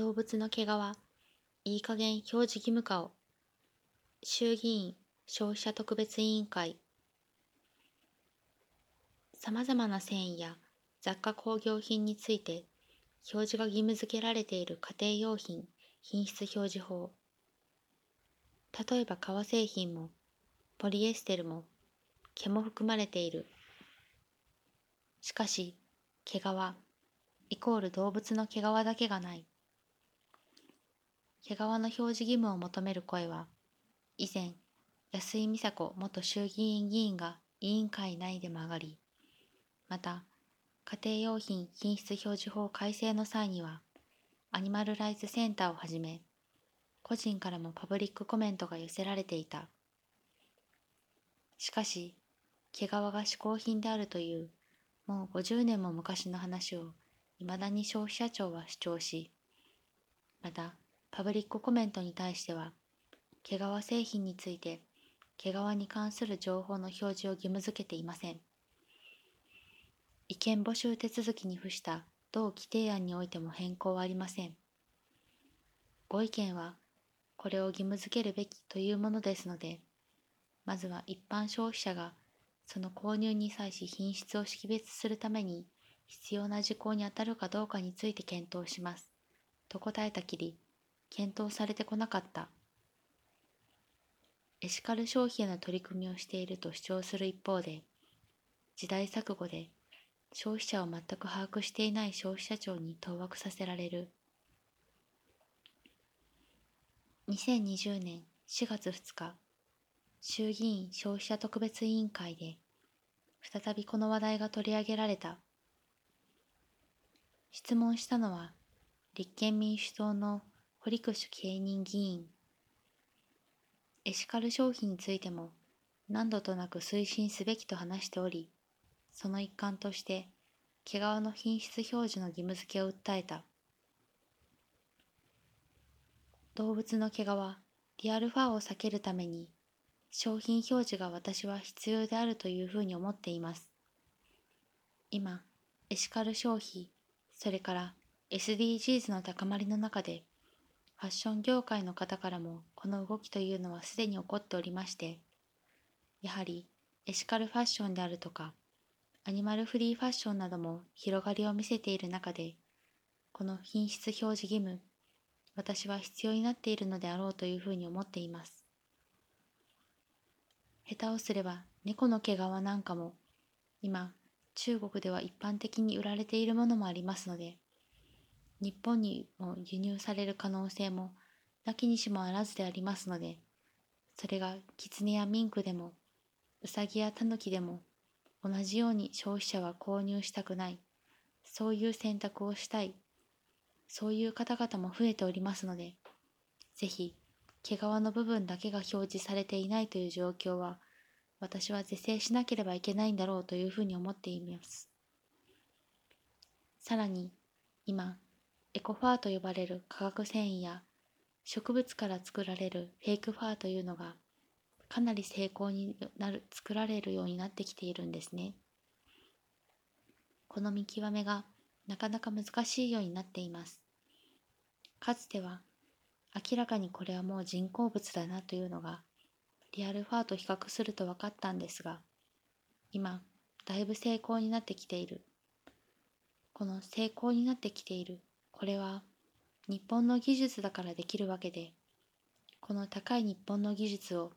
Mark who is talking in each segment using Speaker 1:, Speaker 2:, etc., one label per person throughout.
Speaker 1: 動物の毛皮、いい加減表示義務化を。衆議院消費者特別委員会。さまざまな繊維や雑貨工業品について表示が義務付けられている家庭用品品質表示法。例えば革製品もポリエステルも毛も含まれている。しかし、毛皮イコール動物の毛皮だけがない。毛皮の表示義務を求める声は、以前、安井美佐子元衆議院議員が委員会内でも上がり、また、家庭用品品質表示法改正の際には、アニマルライズセンターをはじめ、個人からもパブリックコメントが寄せられていた。しかし、毛皮が嗜好品であるという、もう50年も昔の話を、未だに消費者庁は主張し、また、パブリックコメントに対しては、毛皮製品について、毛皮に関する情報の表示を義務付けていません。意見募集手続きに付した同規定案においても変更はありません。ご意見は、これを義務付けるべきというものですので、まずは一般消費者がその購入に際し品質を識別するために必要な事項に当たるかどうかについて検討します。と答えたきり、検討されてこなかった。エシカル消費への取り組みをしていると主張する一方で、時代錯誤で消費者を全く把握していない消費者庁に当惑させられる。2020年4月2日、衆議院消費者特別委員会で、再びこの話題が取り上げられた。質問したのは、立憲民主党の堀口慶任議員。エシカル消費についても何度となく推進すべきと話しておりその一環として毛皮の品質表示の義務付けを訴えた。動物の毛皮リアルファーを避けるために商品表示が私は必要であるというふうに思っています。今エシカル消費それから SDGs の高まりの中でファッション業界の方からもこの動きというのはすでに起こっておりまして、やはりエシカルファッションであるとか、アニマルフリーファッションなども広がりを見せている中で、この品質表示義務、私は必要になっているのであろうというふうに思っています。下手をすれば猫の毛皮なんかも、今、中国では一般的に売られているものもありますので、日本にも輸入される可能性もなきにしもあらずでありますので、それがキツネやミンクでも、ウサギやタヌキでも、同じように消費者は購入したくない、そういう選択をしたい、そういう方々も増えておりますので、ぜひ、毛皮の部分だけが表示されていないという状況は、私は是正しなければいけないんだろうというふうに思っています。さらに、今、エコファーと呼ばれる化学繊維や植物から作られるフェイクファーというのがかなり成功になる作られるようになってきているんですね。この見極めがなかなか難しいようになっています。かつては明らかにこれはもう人工物だなというのがリアルファーと比較すると分かったんですが今だいぶ成功になってきているこの成功になってきているこれは日本の技術だからできるわけで、この高い日本の技術を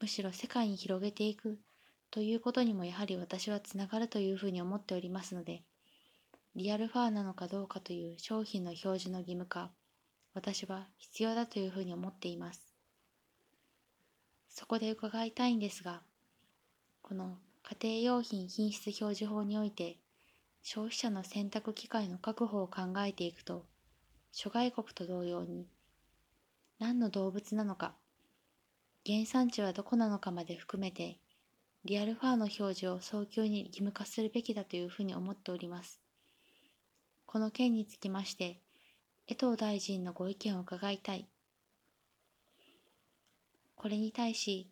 Speaker 1: むしろ世界に広げていくということにもやはり私はつながるというふうに思っておりますので、リアルファーなのかどうかという商品の表示の義務化、私は必要だというふうに思っています。そこで伺いたいんですが、この家庭用品品質表示法において、消費者の選択機会の確保を考えていくと、諸外国と同様に、何の動物なのか、原産地はどこなのかまで含めて、リアルファーの表示を早急に義務化するべきだというふうに思っております。この件につきまして、江藤大臣のご意見を伺いたい。これに対し、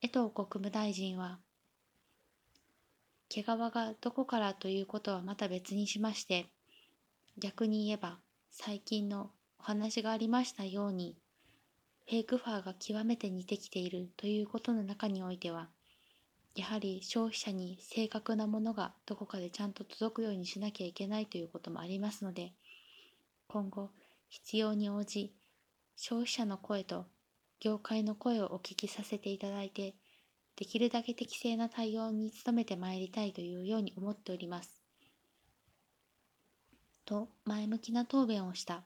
Speaker 1: 江藤国務大臣は、毛皮がどこからということはまた別にしまして、逆に言えば最近のお話がありましたようにフェイクファーが極めて似てきているということの中においてはやはり消費者に正確なものがどこかでちゃんと届くようにしなきゃいけないということもありますので今後必要に応じ消費者の声と業界の声をお聞きさせていただいてできるだけ適正な対応に努めてまいりたいというように思っております。と前向きな答弁をした。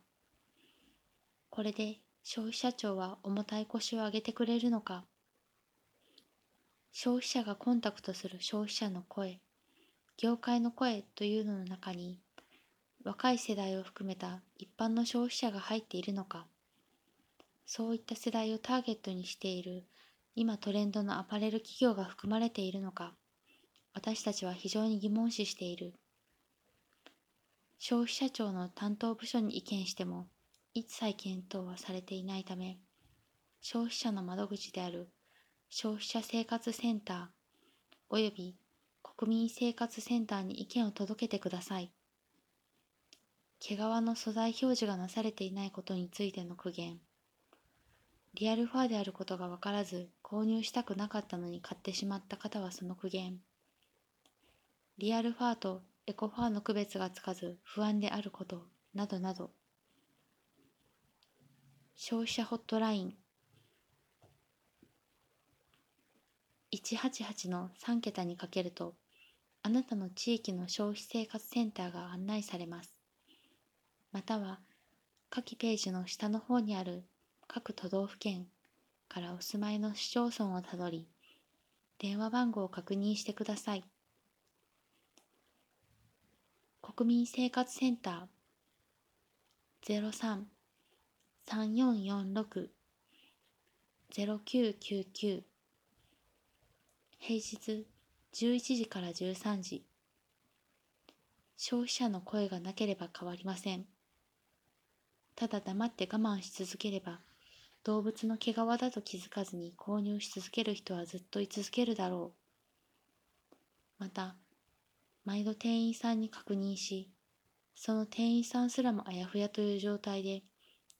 Speaker 1: これで消費者庁は重たい腰を上げてくれるのか。消費者がコンタクトする消費者の声、業界の声というのの中に若い世代を含めた一般の消費者が入っているのか。そういった世代をターゲットにしている今トレンドのアパレル企業が含まれているのか、私たちは非常に疑問視している。消費者庁の担当部署に意見しても、一切検討はされていないため、消費者の窓口である消費者生活センター及び国民生活センターに意見を届けてください。毛皮の素材表示がなされていないことについての苦言。リアルファーであることが分からず購入したくなかったのに買ってしまった方はその苦言。リアルファーとエコファーの区別がつかず不安であることなどなど。消費者ホットライン。188の3桁にかけるとあなたの地域の消費生活センターが案内されます。または下記ページの下の方にある各都道府県からお住まいの市町村をたどり、電話番号を確認してください。国民生活センター03-3446-0999平日11時から13時消費者の声がなければ変わりません。ただ黙って我慢し続ければ動物の毛皮だと気づかずに購入し続ける人はずっと居続けるだろう。また、毎度店員さんに確認し、その店員さんすらもあやふやという状態で、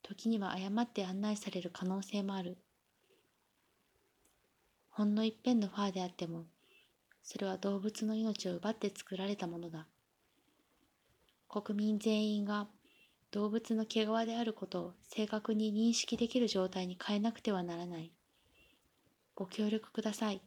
Speaker 1: 時には誤って案内される可能性もある。ほんの一辺のファーであっても、それは動物の命を奪って作られたものだ。国民全員が動物の毛皮であることを正確に認識できる状態に変えなくてはならない。ご協力ください。